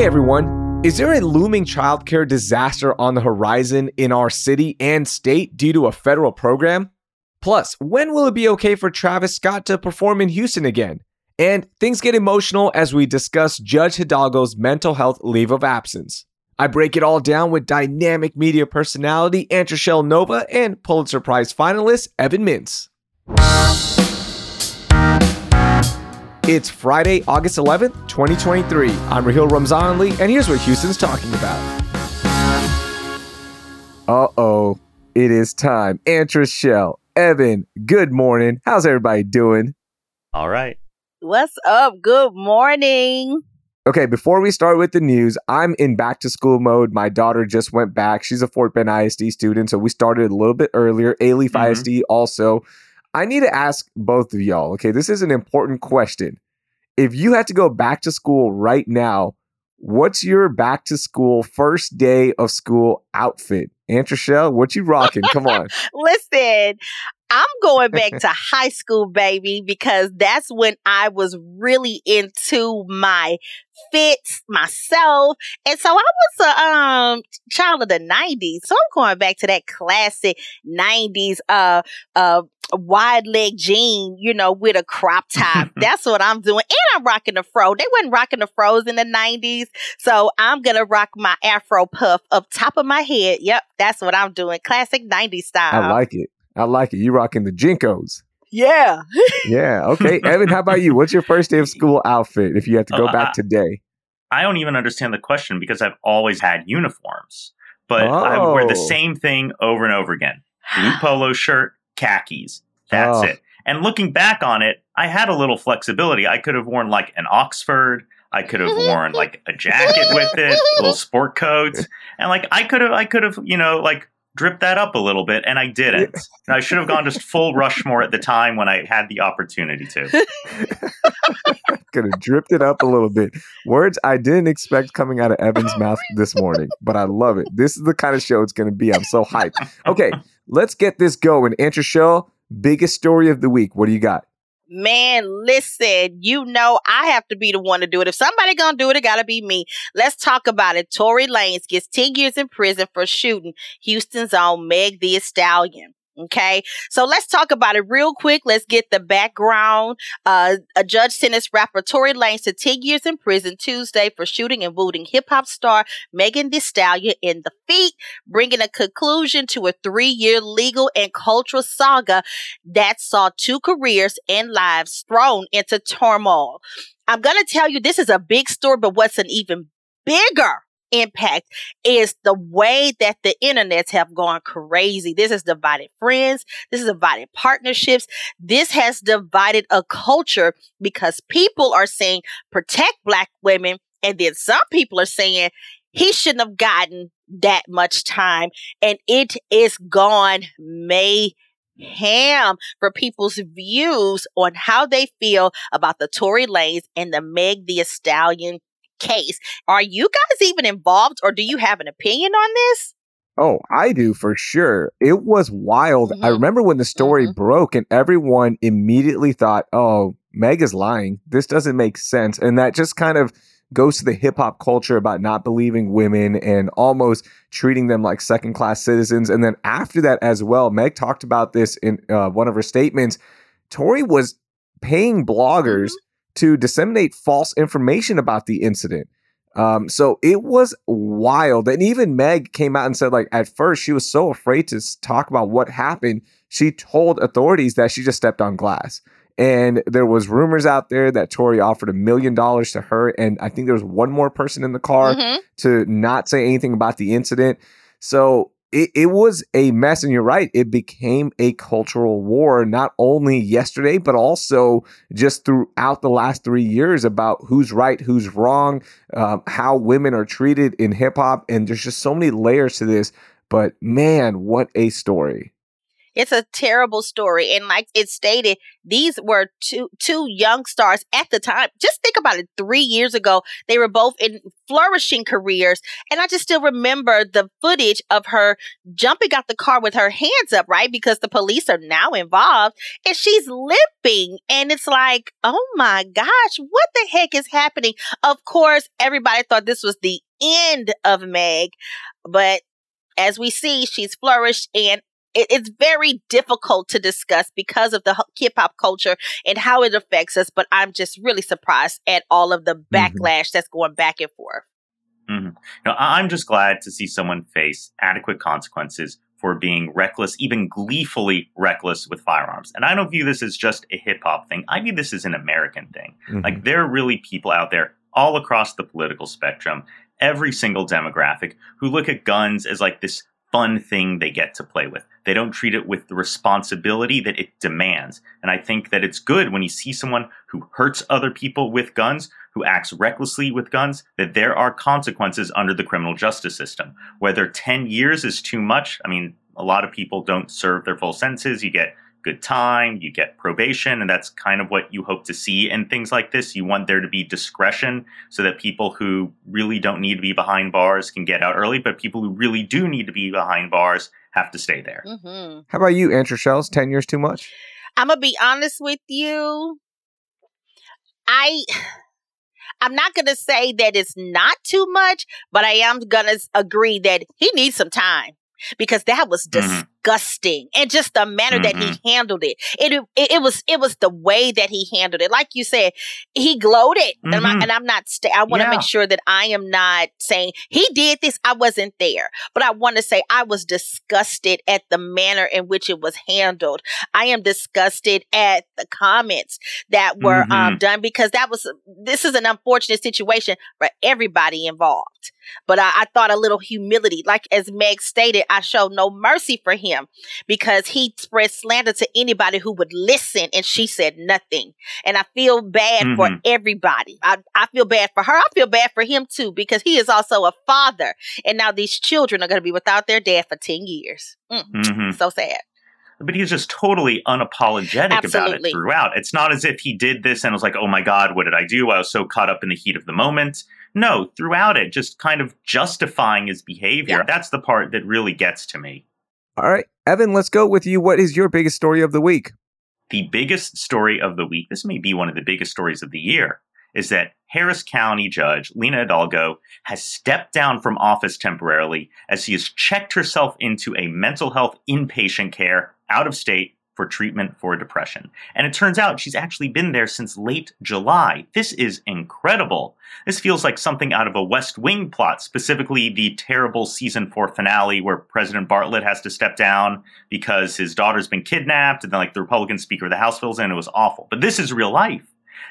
Hey everyone, is there a looming childcare disaster on the horizon in our city and state due to a federal program? Plus, when will it be okay for Travis Scott to perform in Houston again? And things get emotional as we discuss Judge Hidalgo's mental health leave of absence. I break it all down with dynamic media personality Antrashell Nova and Pulitzer Prize finalist Evan Mintz. It's Friday, August 11th, 2023. I'm Raheel Ramzanali, and here's what Houston's talking about. Uh oh, it is time. Antrashell, Evan, good morning. How's everybody doing? All right. What's up? Good morning. Okay, before we start with the news, I'm in back to school mode. My daughter just went back. She's a Fort Bend ISD student, so we started a little bit earlier. Alief Mhm. ISD also. I need to ask both of y'all, okay? This is an important question. If you had to go back to school right now, what's your back to school first day of school outfit? Antrashell, what you rocking? Come on. Listen, I'm going back to high school, baby, because that's when I was really into my fits myself. And so I was a um child of the 90s. So I'm going back to that classic 90s uh uh wide leg jean, you know, with a crop top. That's what I'm doing. And I'm rocking the fro. They wasn't rocking the fros in the 90s. So I'm gonna rock my afro puff up top of my head. Yep, that's what I'm doing. Classic 90s style. I like it. I like it. You rocking the JNCOs. yeah. Yeah. Okay. Evan, how about you? What's your first day of school outfit if you had to go Oh, back today? I don't even understand the question because I've always had uniforms, but I would wear the Oh. same thing over and over again blue polo shirt, khakis. That's Oh. it. And looking back on it, I had a little flexibility. I could have worn like an Oxford. I could have worn like a jacket with it, little sport coats, and like I could have, I could have, you know, like dripped that up a little bit, and I didn't. And I should have gone just full Rushmore at the time when I had the opportunity to. Could have dripped it up a little bit. Words I didn't expect coming out of Evan's oh mouth this morning, but I love it. This is the kind of show it's going to be. I'm so hyped. Okay, let's get this going. Enter show, biggest story of the week. What do you got? Man, listen, you know I have to be the one to do it. If somebody gonna do it, it gotta be me. Let's talk about it. Tory Lanez gets 10 years in prison for shooting Houston's own Meg the Stallion. Okay, so let's talk about it real quick. Let's get the background. Uh, a judge sentenced rapper Tory Lanez to 10 years in prison Tuesday for shooting and wounding hip hop star Megan Thee Stallion in the feet, bringing a conclusion to a three year legal and cultural saga that saw two careers and lives thrown into turmoil. I'm going to tell you this is a big story, but what's an even bigger impact is the way that the internets have gone crazy. This has divided friends. This has divided partnerships. This has divided a culture because people are saying protect black women. And then some people are saying he shouldn't have gotten that much time. And it is gone mayhem for people's views on how they feel about the Tory Lanez and the Meg the Stallion case. Are you guys even involved or do you have an opinion on this? Oh, I do for sure. It was wild. I Mhm. remember when the story Mhm. broke and everyone immediately thought, oh, Meg is lying. This doesn't make sense. And that just kind of goes to the hip hop culture about not believing women and almost treating them like second class citizens. And then after that as well, Meg talked about this in uh, one of her statements. Tory was paying bloggers to disseminate false information about the incident. Um, so it was wild. And even Meg came out and said, like, at first she was so afraid to talk about what happened. She told authorities that she just stepped on glass. And there was rumors out there that Tory offered a million dollars to her. And I think there was one more person in the car Mhm. to not say anything about the incident. So it, it was a mess. And you're right, it became a cultural war, not only yesterday, but also just throughout the last three years about who's right, who's wrong, um, how women are treated in hip hop. And there's just so many layers to this. But man, what a story. It's a terrible story. And like it stated, these were two two young stars at the time. Just think about it. Three years ago, they were both in flourishing careers. And I just still remember the footage of her jumping out the car with her hands up, right? Because the police are now involved and she's limping. And it's like, oh my gosh, what the heck is happening? Of course, everybody thought this was the end of Meg, but as we see, she's flourished and it, it's very difficult to discuss because of the hip hop culture and how it affects us. But I'm just really surprised at all of the mm-hmm. backlash mm-hmm. that's going back and forth. Mm-hmm. Now, I'm just glad to see someone face adequate consequences for being reckless, even gleefully reckless with firearms. And I don't view this as just a hip hop thing. I view this as an American thing. Mm-hmm. Like there are really people out there all across the political spectrum, every single demographic, who look at guns as like this fun thing they get to play with. They don't treat it with the responsibility that it demands. And I think that it's good when you see someone who hurts other people with guns, who acts recklessly with guns, that there are consequences under the criminal justice system. Whether 10 years is too much, I mean, a lot of people don't serve their full sentences. You get good time, you get probation, and that's kind of what you hope to see in things like this. You want there to be discretion so that people who really don't need to be behind bars can get out early, but people who really do need to be behind bars have to stay there. Mm-hmm. How about you, Andrew Shells? 10 years too much? I'm going to be honest with you. I. I'm not going to say that it's not too much, but I am going to agree that he needs some time because that was mm-hmm. Disgusting and just the manner mm-hmm. that he mm-hmm. handled it. It, it. it was it was the way that he handled it. Like you said, he gloated, mm-hmm. and, I'm, and, I'm, not. I want to yeah. make sure that I am not saying he did this. I wasn't there, but I want to say I was disgusted at the manner in which it was handled. I am disgusted at the comments that were um, mm-hmm. done because that was this is an unfortunate situation for everybody involved. But I, I thought a little humility, like as Meg stated, I showed no mercy for him because he spread slander to anybody who would listen, and she said nothing. And I feel bad mm-hmm. for everybody. I, I feel bad for her. I feel bad for him too because he is also a father, and now these children are going to be without their dad for ten years. Mm, mm-hmm. So sad but he's just totally unapologetic Absolutely. about it throughout. It's not as if he did this and was like, oh my God, what did I do? I was so caught up in the heat of the moment. No, throughout it, just kind of justifying his behavior. Yeah. That's the part that really gets to me. All right. Evan, let's go with you. What is your biggest story of the week? The biggest story of the week, this may be one of the biggest stories of the year, is that Harris County Judge Lina Hidalgo has stepped down from office temporarily as she has checked herself into a mental health inpatient care out of state for treatment for depression. And it turns out she's actually been there since late July. This is incredible. This feels like something out of a West Wing plot, specifically the terrible season four finale where President Bartlet has to step down because his daughter's been kidnapped, and then like the Republican Speaker of the House fills in. It was awful. But this is real life.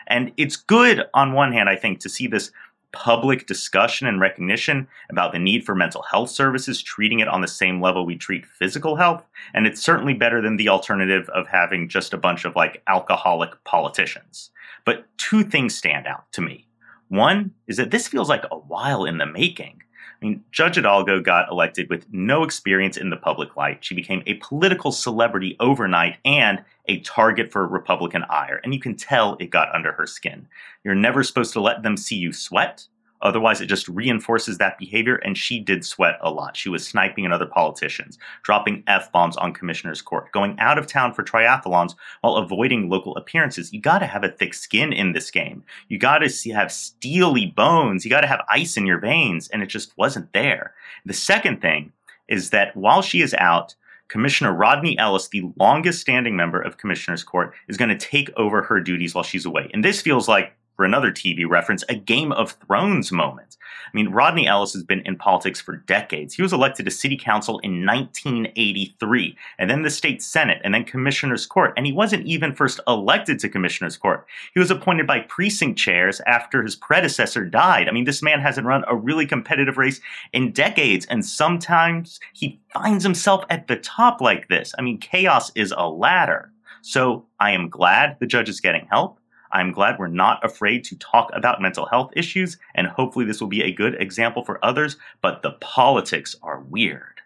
And it's good on one hand, I think, to see this public discussion and recognition about the need for mental health services, treating it on the same level we treat physical health. And it's certainly better than the alternative of having just a bunch of like alcoholic politicians. But two things stand out to me. One is that this feels like a while in the making. I mean, Judge Hidalgo got elected with no experience in the public light. She became a political celebrity overnight and a target for Republican ire, and you can tell it got under her skin. You're never supposed to let them see you sweat. Otherwise, it just reinforces that behavior, and she did sweat a lot. She was sniping at other politicians, dropping F bombs on Commissioner's Court, going out of town for triathlons while avoiding local appearances. You gotta have a thick skin in this game. You gotta have steely bones. You gotta have ice in your veins, and it just wasn't there. The second thing is that while she is out, Commissioner Rodney Ellis, the longest standing member of Commissioner's Court, is going to take over her duties while she's away. And this feels like for another TV reference, a Game of Thrones moment. I mean, Rodney Ellis has been in politics for decades. He was elected to city council in 1983, and then the state senate, and then commissioner's court. And he wasn't even first elected to commissioner's court. He was appointed by precinct chairs after his predecessor died. I mean, this man hasn't run a really competitive race in decades, and sometimes he finds himself at the top like this. I mean, chaos is a ladder. So I am glad the judge is getting help. I'm glad we're not afraid to talk about mental health issues, and hopefully, this will be a good example for others, but the politics are weird.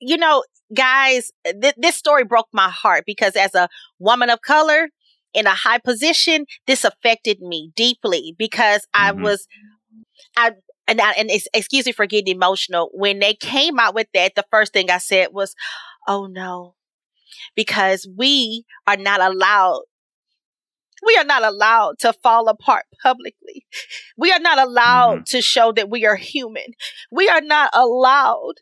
you know, guys, th- this story broke my heart because as a woman of color in a high position, this affected me deeply because I Mhm. was, I, and, I, and ex- excuse me for getting emotional. When they came out with that, the first thing I said was, oh no, because we are not allowed we are not allowed to fall apart publicly. We are not allowed mm-hmm. to show that we are human. We are not allowed.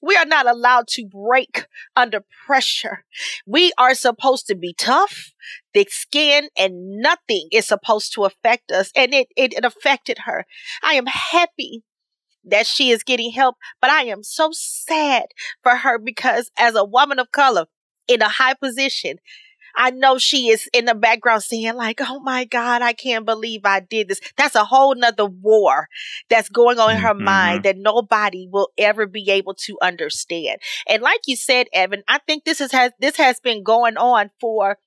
We are not allowed to break under pressure. We are supposed to be tough, thick skin, and nothing is supposed to affect us. And it, it, it affected her. I am happy that she is getting help, but I am so sad for her because as a woman of color in a high position, I know she is in the background saying like, "Oh my God, I can't believe I did this." That's a whole nother war that's going on in her Mhm. mind that nobody will ever be able to understand. And like you said, Evan, I think this is has this has been going on for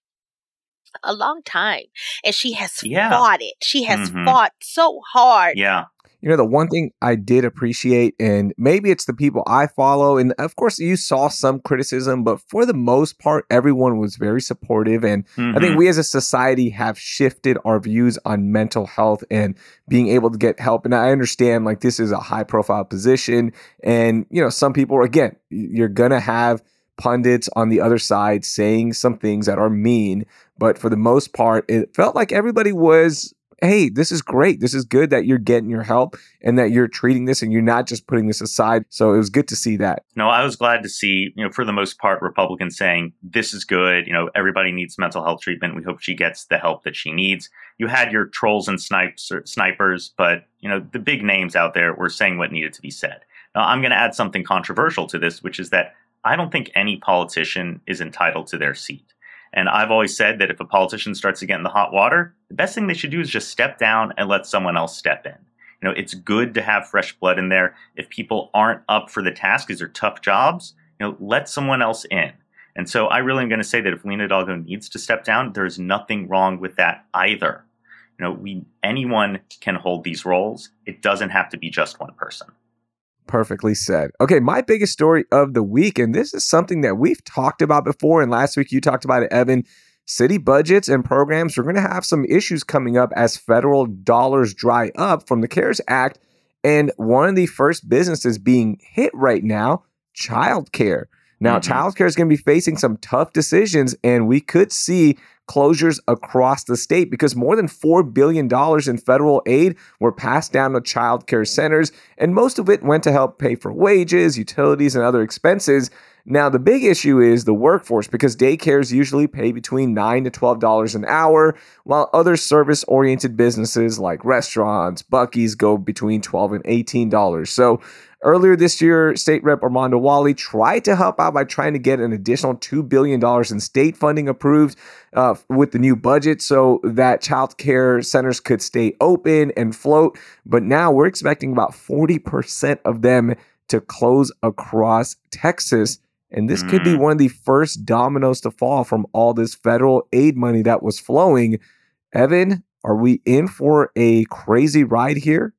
a long time, and she has Yeah. fought it. She has Mhm. fought so hard. Yeah. You know, the one thing I did appreciate, and maybe it's the people I follow, and of course, you saw some criticism, but for the most part, everyone was very supportive. And I think Mhm. we as a society have shifted our views on mental health and being able to get help. And I understand, like, this is a high profile position. And, you know, some people, again, you're going to have pundits on the other side saying some things that are mean. But for the most part, it felt like everybody was hey, this is great. This is good that you're getting your help and that you're treating this and you're not just putting this aside. So it was good to see that. No, I was glad to see, you know, for the most part, Republicans saying this is good. You know, everybody needs mental health treatment. We hope she gets the help that she needs. You had your trolls and snipes, er, snipers, but you know, the big names out there were saying what needed to be said. Now, I'm going to add something controversial to this, which is that I don't think any politician is entitled to their seat. And I've always said that if a politician starts to get in the hot water, the best thing they should do is just step down and let someone else step in. You know, it's good to have fresh blood in there. If people aren't up for the task, these are tough jobs, you know, let someone else in. And so I really am going to say that if Lina Hidalgo needs to step down, there's nothing wrong with that either. You know, we anyone can hold these roles. It doesn't have to be just one person. Perfectly said. Okay, my biggest story of the week, and this is something that we've talked about before, and last week you talked about it, Evan. City budgets and programs are going to have some issues coming up as federal dollars dry up from the CARES Act. And one of the first businesses being hit right now, childcare. Now, Mhm. childcare is going to be facing some tough decisions, and we could see closures across the state because more than $4 billion in federal aid were passed down to childcare centers, and most of it went to help pay for wages, utilities, and other expenses. Now, the big issue is the workforce because daycares usually pay between 9 to $12 an hour, while other service oriented businesses like restaurants, Buc-ee's go between 12 and $18. So, Earlier this year, State Rep Armando Walle tried to help out by trying to get an additional $2 billion in state funding approved uh, with the new budget so that child care centers could stay open and float. But now we're expecting about 40% of them to close across Texas. And this could be Mm. one of the first dominoes to fall from all this federal aid money that was flowing. Evan, are we in for a crazy ride here?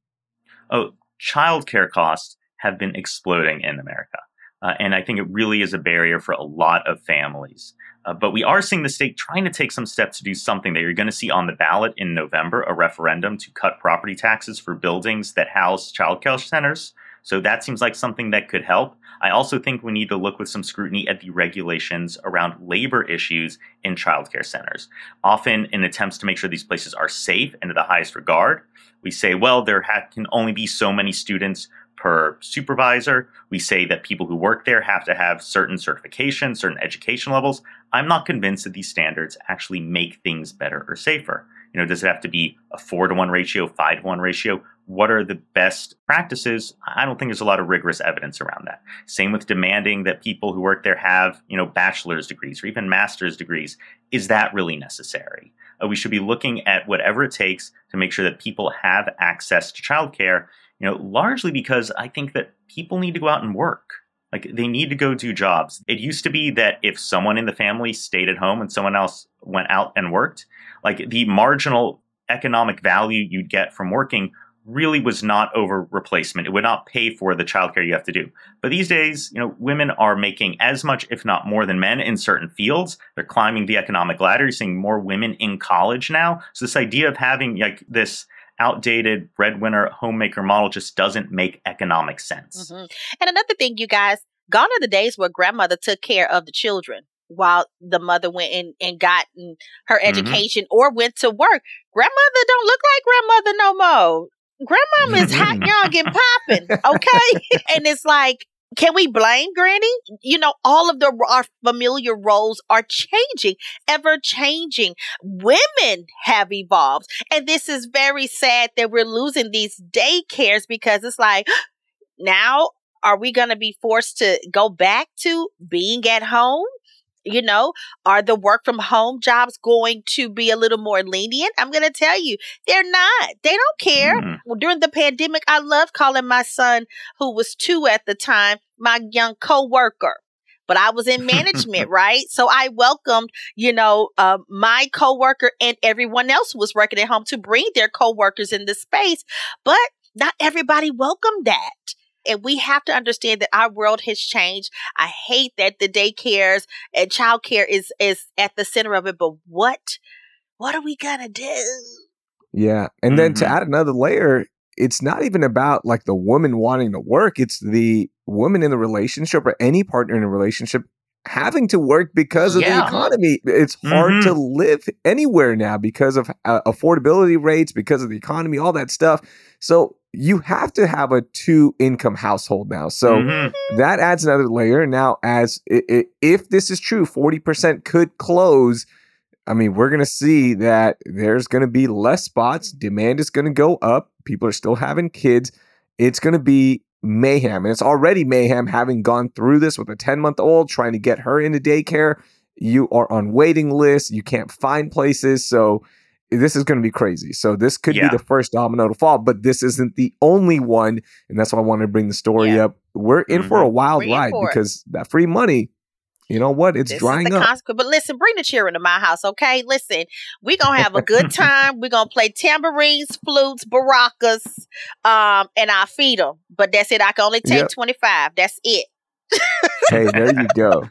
Oh, childcare costs have been exploding in America. Uh, and I think it really is a barrier for a lot of families. Uh, but we are seeing the state trying to take some steps to do something that you're going to see on the ballot in November a referendum to cut property taxes for buildings that house childcare centers. So that seems like something that could help. I also think we need to look with some scrutiny at the regulations around labor issues in childcare centers. Often, in attempts to make sure these places are safe and to the highest regard, we say, well, there ha- can only be so many students per supervisor. We say that people who work there have to have certain certifications, certain education levels. I'm not convinced that these standards actually make things better or safer. You know, does it have to be a four to one ratio, five to one ratio? What are the best practices? I don't think there's a lot of rigorous evidence around that. Same with demanding that people who work there have, you know, bachelor's degrees or even master's degrees. Is that really necessary? Uh, we should be looking at whatever it takes to make sure that people have access to childcare you know, largely because I think that people need to go out and work. Like they need to go do jobs. It used to be that if someone in the family stayed at home and someone else went out and worked, like the marginal economic value you'd get from working really was not over replacement. It would not pay for the childcare you have to do. But these days, you know, women are making as much, if not more, than men in certain fields. They're climbing the economic ladder. You're seeing more women in college now. So this idea of having like this outdated breadwinner homemaker model just doesn't make economic sense. Mm-hmm. And another thing, you guys, gone are the days where grandmother took care of the children while the mother went and, and got her mm-hmm. education mm-hmm. or went to work. Grandmother don't look like grandmother no more. Grandmama is hot, young, and popping. Okay. and it's like, can we blame Granny? You know, all of the our familiar roles are changing, ever changing. Women have evolved. And this is very sad that we're losing these daycares because it's like, now are we going to be forced to go back to being at home? You know are the work from home jobs going to be a little more lenient i'm going to tell you they're not they don't care mm. well, during the pandemic i loved calling my son who was two at the time my young co-worker but I was in management, right? So I welcomed, you know, uh, my coworker and everyone else who was working at home to bring their coworkers in the space. But not everybody welcomed that. And we have to understand that our world has changed. I hate that the daycares and childcare is is at the center of it, but what what are we gonna do? Yeah. And mm-hmm. then to mm-hmm. add another layer, it's not even about like the woman wanting to work, it's the woman in the relationship or any partner in a relationship having to work because of yeah. the economy. It's hard mm-hmm. to live anywhere now because of uh, affordability rates, because of the economy, all that stuff. So you have to have a two income household now. So mm-hmm. that adds another layer. Now, as it, it, if this is true, 40% could close. I mean, we're going to see that there's going to be less spots. Demand is going to go up. People are still having kids. It's going to be mayhem. And it's already mayhem having gone through this with a 10 month old, trying to get her into daycare. You are on waiting lists. You can't find places. So this is going to be crazy. So this could yeah. be the first domino to fall, but this isn't the only one, and that's why I wanted to bring the story yeah. up. We're in mm-hmm. for a wild We're ride because that free money. You know what? It's this drying up. Consequence. But listen, bring the children to my house, okay? Listen, we're gonna have a good time. we're gonna play tambourines, flutes, baracas, um, and I'll feed them. But that's it. I can only take yep. twenty five. That's it. hey, there you go.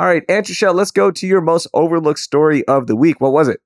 All right, Aunt Rochelle, let's go to your most overlooked story of the week. What was it?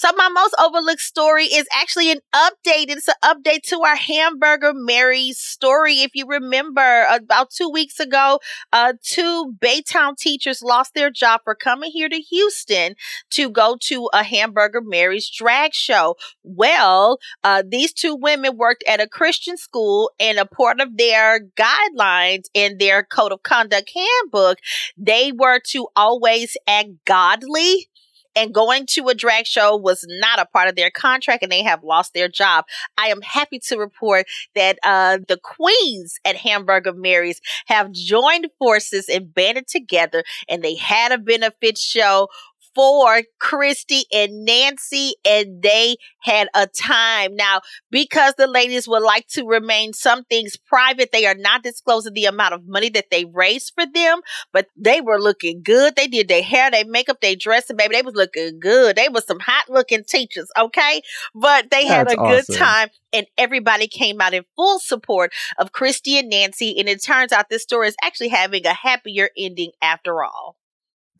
So my most overlooked story is actually an update. It's an update to our Hamburger Mary's story. If you remember, about two weeks ago, uh, two Baytown teachers lost their job for coming here to Houston to go to a Hamburger Mary's drag show. Well, uh, these two women worked at a Christian school and a part of their guidelines in their code of conduct handbook, they were to always act godly and going to a drag show was not a part of their contract and they have lost their job. I am happy to report that uh, the queens at Hamburger Mary's have joined forces and banded together and they had a benefit show for Christy and Nancy, and they had a time. Now, because the ladies would like to remain some things private, they are not disclosing the amount of money that they raised for them, but they were looking good. They did their hair, their makeup, their dressing, baby. They was looking good. They were some hot looking teachers, okay? But they had That's a awesome. good time and everybody came out in full support of Christy and Nancy. And it turns out this story is actually having a happier ending after all.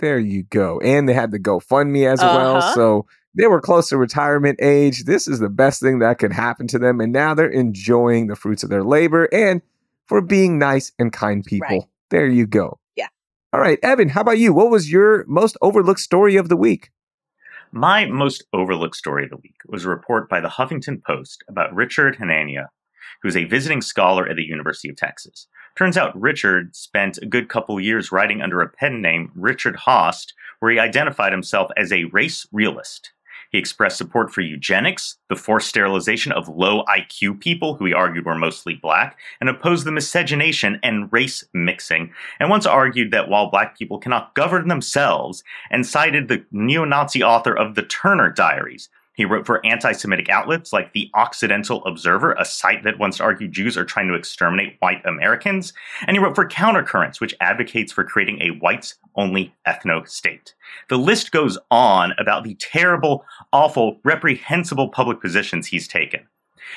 There you go. And they had the GoFundMe as uh-huh. well. So they were close to retirement age. This is the best thing that could happen to them. And now they're enjoying the fruits of their labor and for being nice and kind people. Right. There you go. Yeah. All right, Evan, how about you? What was your most overlooked story of the week? My most overlooked story of the week was a report by the Huffington Post about Richard Hanania, who's a visiting scholar at the University of Texas. Turns out Richard spent a good couple years writing under a pen name, Richard Hoste, where he identified himself as a race realist. He expressed support for eugenics, the forced sterilization of low IQ people, who he argued were mostly black, and opposed the miscegenation and race mixing, and once argued that while black people cannot govern themselves, and cited the neo Nazi author of the Turner Diaries, He wrote for anti Semitic outlets like the Occidental Observer, a site that once argued Jews are trying to exterminate white Americans. And he wrote for Countercurrents, which advocates for creating a whites only ethno state. The list goes on about the terrible, awful, reprehensible public positions he's taken.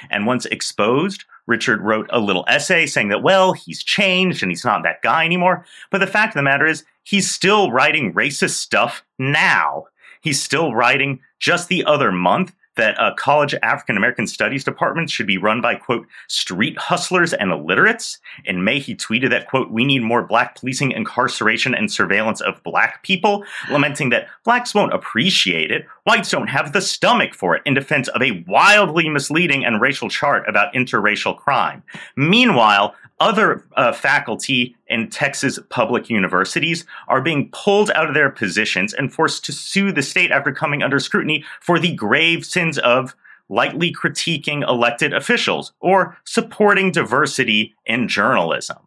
And once exposed, Richard wrote a little essay saying that, well, he's changed and he's not that guy anymore. But the fact of the matter is, he's still writing racist stuff now. He's still writing just the other month that uh, college African American studies departments should be run by, quote, street hustlers and illiterates. In May, he tweeted that, quote, we need more black policing, incarceration, and surveillance of black people, lamenting that blacks won't appreciate it, whites don't have the stomach for it, in defense of a wildly misleading and racial chart about interracial crime. Meanwhile, other uh, faculty in Texas public universities are being pulled out of their positions and forced to sue the state after coming under scrutiny for the grave sins of lightly critiquing elected officials or supporting diversity in journalism.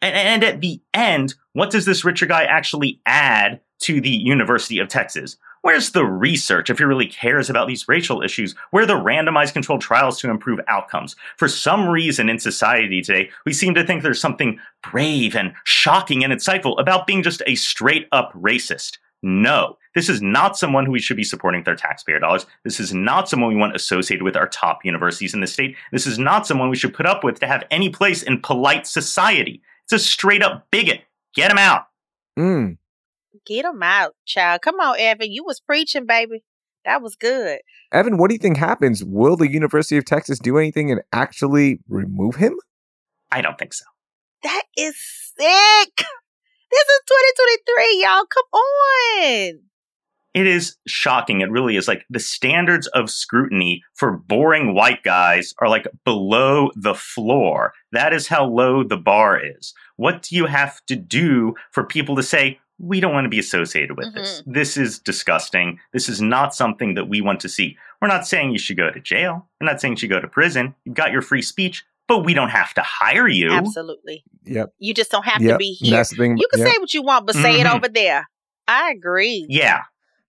And, and at the end, what does this Richard guy actually add to the University of Texas? Where's the research if he really cares about these racial issues? Where are the randomized controlled trials to improve outcomes? For some reason in society today, we seem to think there's something brave and shocking and insightful about being just a straight up racist. No, this is not someone who we should be supporting with our taxpayer dollars. This is not someone we want associated with our top universities in the state. This is not someone we should put up with to have any place in polite society. It's a straight up bigot. Get him out. Mm. Get him out, child. Come on, Evan. You was preaching, baby. That was good. Evan, what do you think happens? Will the University of Texas do anything and actually remove him? I don't think so. That is sick. This is 2023, y'all. Come on. It is shocking. It really is. Like the standards of scrutiny for boring white guys are like below the floor. That is how low the bar is. What do you have to do for people to say, we don't want to be associated with mm-hmm. this. This is disgusting. This is not something that we want to see. We're not saying you should go to jail. We're not saying you should go to prison. You've got your free speech, but we don't have to hire you. Absolutely. Yep. You just don't have yep. to be here. That's the thing. You can yep. say what you want, but say mm-hmm. it over there. I agree. Yeah.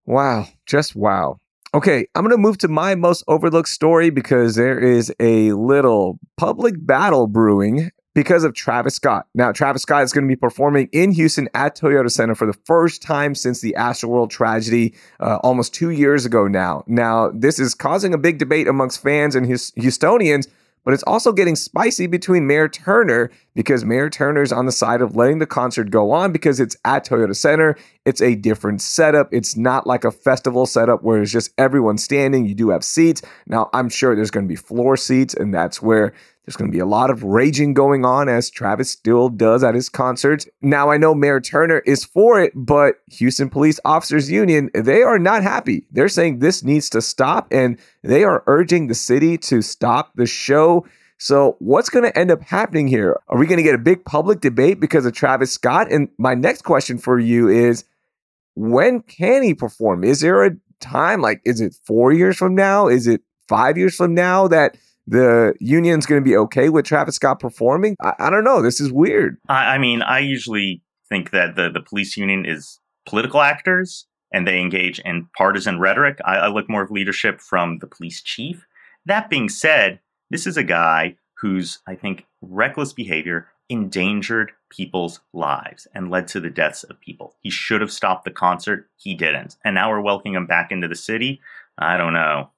Wow. Just wow. Okay, I'm going to move to my most overlooked story because there is a little public battle brewing because of Travis Scott. Now, Travis Scott is going to be performing in Houston at Toyota Center for the first time since the Astroworld tragedy uh, almost two years ago now. Now, this is causing a big debate amongst fans and Houstonians but it's also getting spicy between Mayor Turner because Mayor Turner's on the side of letting the concert go on because it's at Toyota Center. It's a different setup. It's not like a festival setup where it's just everyone standing. You do have seats. Now, I'm sure there's going to be floor seats, and that's where there's going to be a lot of raging going on as Travis still does at his concerts. Now, I know Mayor Turner is for it, but Houston Police Officers Union, they are not happy. They're saying this needs to stop and they are urging the city to stop the show. So, what's going to end up happening here? Are we going to get a big public debate because of Travis Scott? And my next question for you is when can he perform? Is there a time? Like, is it four years from now? Is it five years from now that the union's going to be okay with Travis Scott performing? I, I don't know. This is weird. I, I, mean, I usually think that the, the police union is political actors and they engage in partisan rhetoric. I, I look more of leadership from the police chief. That being said, this is a guy whose, I think, reckless behavior endangered people's lives and led to the deaths of people. He should have stopped the concert. He didn't. And now we're welcoming him back into the city. I don't know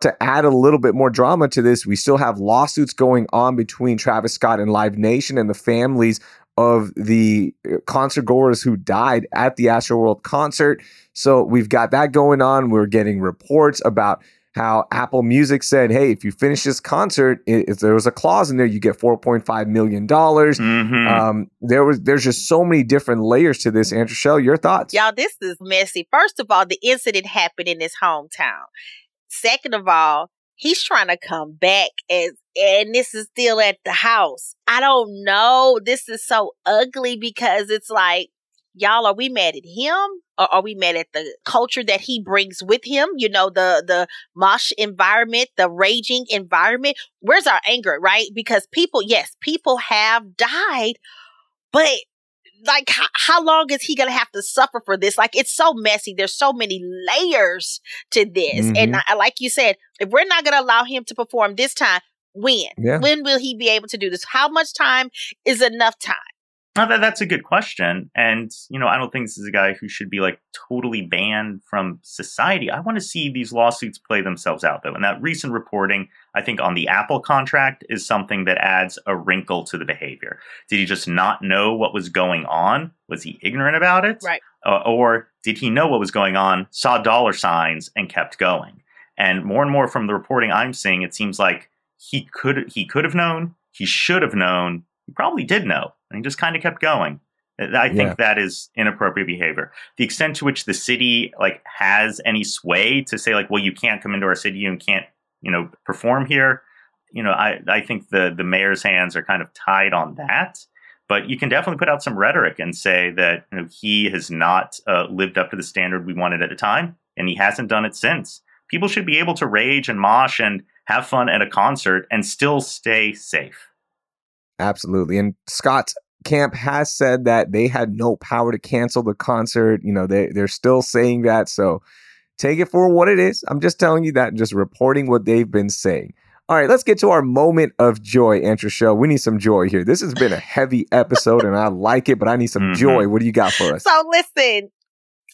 to add a little bit more drama to this, we still have lawsuits going on between Travis Scott and Live Nation and the families of the uh, concert goers who died at the Astroworld concert. So we've got that going on. We're getting reports about how Apple Music said, "Hey, if you finish this concert, if there was a clause in there, you get 4.5 million dollars." Mm-hmm. Um, there was, there's just so many different layers to this. Andrew Shell, your thoughts? Y'all, this is messy. First of all, the incident happened in his hometown. Second of all, he's trying to come back as and this is still at the house. I don't know. This is so ugly because it's like, y'all, are we mad at him? Or are we mad at the culture that he brings with him? You know, the the mosh environment, the raging environment. Where's our anger, right? Because people, yes, people have died, but like how, how long is he going to have to suffer for this? Like it's so messy. There's so many layers to this. Mhm. And I, like you said, if we're not going to allow him to perform this time, when? Yeah. When will he be able to do this? How much time is enough time? Now that that's a good question, and you know, I don't think this is a guy who should be like totally banned from society. I want to see these lawsuits play themselves out, though. And that recent reporting, I think, on the Apple contract is something that adds a wrinkle to the behavior. Did he just not know what was going on? Was he ignorant about it? Right. Uh, or did he know what was going on, saw dollar signs, and kept going? And more and more from the reporting I'm seeing, it seems like he could he could have known, he should have known, he probably did know, and he just kind of kept going. I think Yeah. that is inappropriate behavior. The extent to which the city like has any sway to say like, well, you can't come into our city, you can't, you know, perform here. You know, I I think the the mayor's hands are kind of tied on that. But you can definitely put out some rhetoric and say that you know, he has not uh, lived up to the standard we wanted at the time, and he hasn't done it since. People should be able to rage and mosh and have fun at a concert and still stay safe. Absolutely. And Scott's camp has said that they had no power to cancel the concert. You know, they they're still saying that. So take it for what it is. I'm just telling you that and just reporting what they've been saying. All right, let's get to our moment of joy, Andrew Show. We need some joy here. This has been a heavy episode and I like it, but I need some Mhm. joy. What do you got for us? So listen,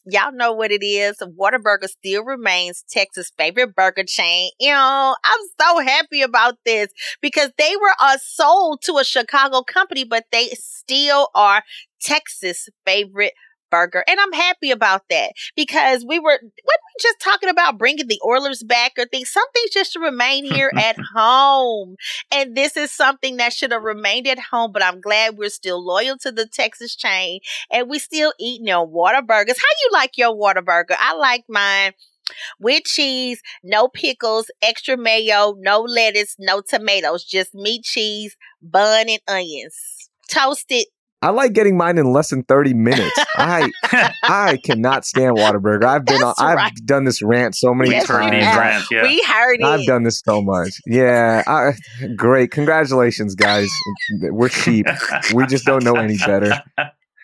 y'all know what it is. Whataburger still remains Texas' favorite burger chain. You know, I'm so happy about this because they were uh, sold to a Chicago company, but they still are Texas' favorite burger. And I'm happy about that because we were, weren't we just talking about bringing the Oilers back or things? Something just to remain here at home. And this is something that should have remained at home, but I'm glad we're still loyal to the Texas chain and we still eating your Whataburgers. How you like your Whataburger? I like mine with cheese, no pickles, extra mayo, no lettuce, no tomatoes, just meat, cheese, bun, and onions. Toasted. I like getting mine in less than 30 minutes. I I cannot stand Whataburger. I've been on, I've right. done this rant so many Yes, We've heard you these have. times. yeah. We heard it. I've done this so much. Yeah, I, great. Congratulations, guys. We're cheap. We just don't know any better.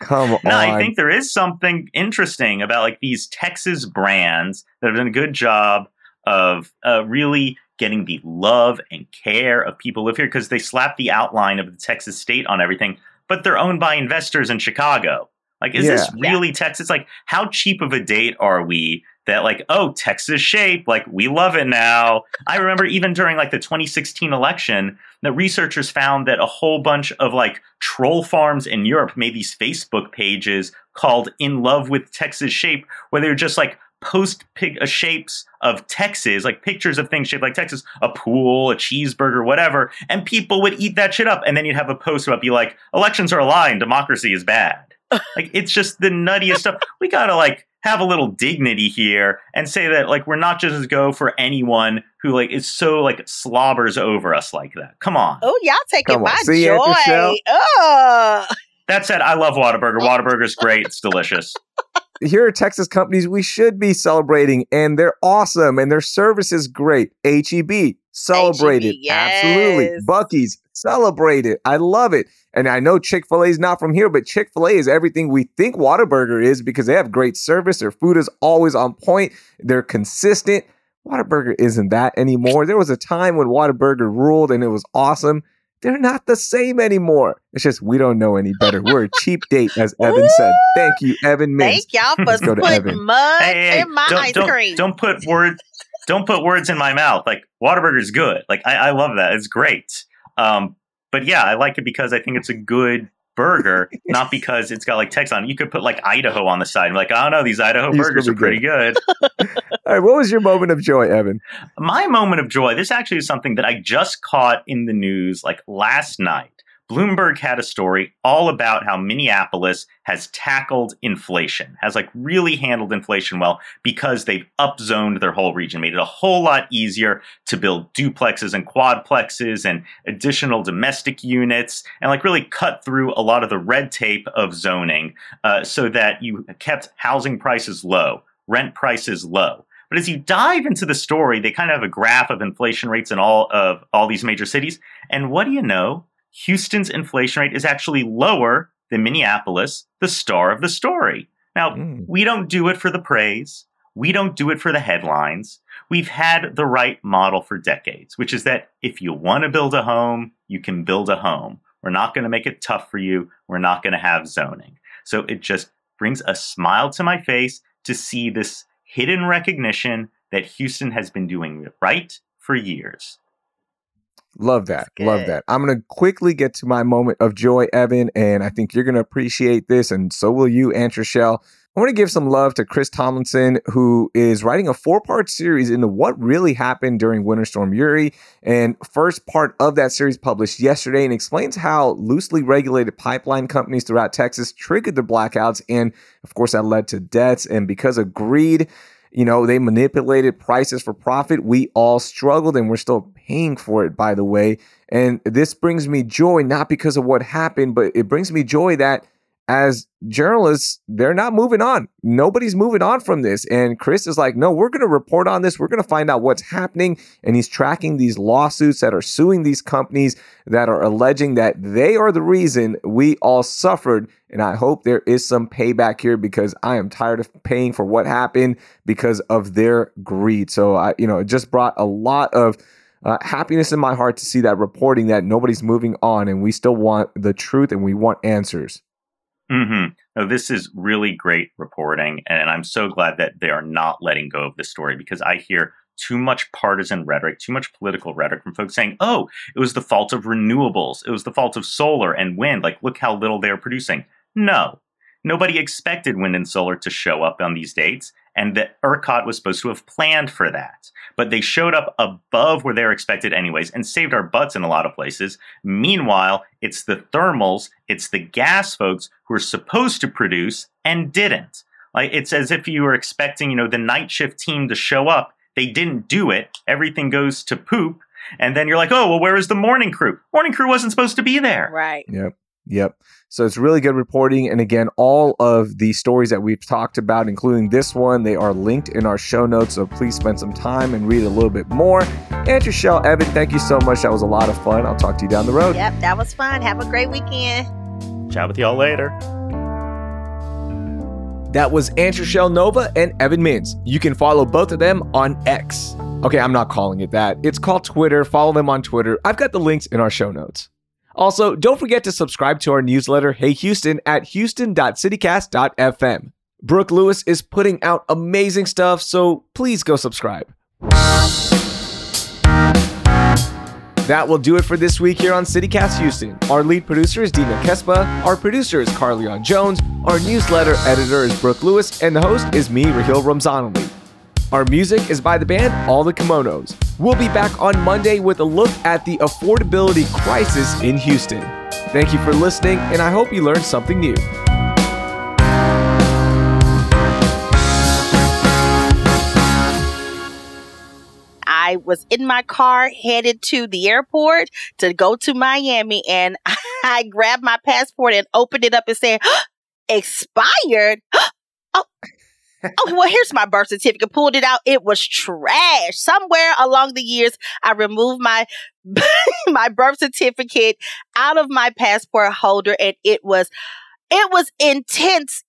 Come No, on. I think there is something interesting about like these Texas brands that have done a good job of uh, really getting the love and care of people who live here because they slap the outline of the Texas state on everything, but they're owned by investors in Chicago. Like, is this Yeah. really Texas? Like, how cheap of a date are we that, like, oh, Texas shape, like, we love it now? I remember even during like the 2016 election, the researchers found that a whole bunch of like troll farms in Europe made these Facebook pages called In Love with Texas Shape, where they were just like post pig- uh, shapes of Texas, like pictures of things shaped like Texas, a pool, a cheeseburger, whatever, and people would eat that shit up. And then you'd have a post about be like, elections are a lie and democracy is bad. like it's just the nuttiest stuff. We gotta like have a little dignity here and say that like we're not just as go for anyone who like is so like slobbers over us like that. Come on. Oh, y'all taking Come on. my See, joy. Oh. That said, I love Whataburger. Whataburger's great. It's delicious. Here are Texas companies we should be celebrating, and they're awesome, and their service is great. HEB, celebrated. HEB, Absolutely. yes. Buc-ee's, celebrated. I love it. And I know Chick fil A is not from here, but Chick fil A is everything we think Whataburger is because they have great service. Their food is always on point, they're consistent. Whataburger isn't that anymore. There was a time when Whataburger ruled and it was awesome. They're not the same anymore. It's just we don't know any better. We're a cheap date, as Evan said. Thank you, Evan Mintz. Thank y'all for Let's go to putting mud Hey, hey, hey, in my don't, ice don't, cream. don't put words don't put words in my mouth. Like Whataburger's good. Like I, I love that. It's great. Um, but yeah, I like it because I think it's a good burger, not because it's got like text on it. You could put like Idaho on the side and be like, oh no, these Idaho These burgers are be pretty good. All right, what was your moment of joy, Evan? My moment of joy, this actually is something that I just caught in the news like last night. Bloomberg had a story all about how Minneapolis has tackled inflation, has like really handled inflation well because they've upzoned their whole region, made it a whole lot easier to build duplexes and quadplexes and additional domestic units, and like really cut through a lot of the red tape of zoning uh, so that you kept housing prices low, rent prices low. But as you dive into the story, they kind of have a graph of inflation rates in all of all these major cities. And what do you know? Houston's inflation rate is actually lower than Minneapolis the star of the story. Now, mm. we don't do it for the praise. We don't do it for the headlines. We've had the right model for decades, which is that if you want to build a home, you can build a home. We're not going to make it tough for you. We're not going to have zoning. So it just brings a smile to my face to see this hidden recognition that Houston has been doing it right for years. Love that. Love that. I'm going to quickly get to my moment of joy, Evan, and I think you're going to appreciate this, and so will you, Aunt Rochelle. I want to give some love to Chris Tomlinson, who is writing a four part series into what really happened during Winter Storm Uri. And first part of that series published yesterday and explains how loosely regulated pipeline companies throughout Texas triggered the blackouts. And of course, that led to deaths. And because of greed, you know, they manipulated prices for profit. We all struggled and we're still paying for it, by the way. And this brings me joy, not because of what happened, but it brings me joy that as journalists, they're not moving on. Nobody's moving on from this. And Chris is like, no, we're going to report on this. We're going to find out what's happening. And he's tracking these lawsuits that are suing these companies that are alleging that they are the reason we all suffered. And I hope there is some payback here because I am tired of paying for what happened because of their greed. So I, you know, it just brought a lot of uh, happiness in my heart to see that reporting that nobody's moving on and we still want the truth and we want answers. Mm-hmm. No, this is really great reporting, and I'm so glad that they are not letting go of the story because I hear too much partisan rhetoric, too much political rhetoric from folks saying, "Oh, it was the fault of renewables, it was the fault of solar and wind. Like, look how little they're producing." No, nobody expected wind and solar to show up on these dates, and that ERCOT was supposed to have planned for that. But they showed up above where they were expected, anyways, and saved our butts in a lot of places. Meanwhile, it's the thermals, it's the gas folks who are supposed to produce and didn't. Like it's as if you were expecting, you know, the night shift team to show up. They didn't do it. Everything goes to poop. And then you're like, oh, well, where is the morning crew? Morning crew wasn't supposed to be there. Right. Yep. Yep. So it's really good reporting. And again, all of the stories that we've talked about, including this one, they are linked in our show notes. So please spend some time and read a little bit more. And Rochelle, Evan, thank you so much. That was a lot of fun. I'll talk to you down the road. Yep, that was fun. Have a great weekend. Chat with y'all later. That was Aunt Rochelle Nova and Evan Mintz. You can follow both of them on X. Okay, I'm not calling it that. It's called Twitter. Follow them on Twitter. I've got the links in our show notes. Also, don't forget to subscribe to our newsletter, Hey Houston, at houston.citycast.fm. Brooke Lewis is putting out amazing stuff, so please go subscribe. That will do it for this week here on CityCast Houston. Our lead producer is Dina Kespa, our producer is Carleon Jones, our newsletter editor is Brooke Lewis, and the host is me, Raheel Ramzanali. Our music is by the band All the Kimonos. We'll be back on Monday with a look at the affordability crisis in Houston. Thank you for listening, and I hope you learned something new. I was in my car headed to the airport to go to Miami, and I grabbed my passport and opened it up and said, expired. oh, oh, well, here's my birth certificate. Pulled it out. It was trash. Somewhere along the years, I removed my my birth certificate out of my passport holder, and it was it was intense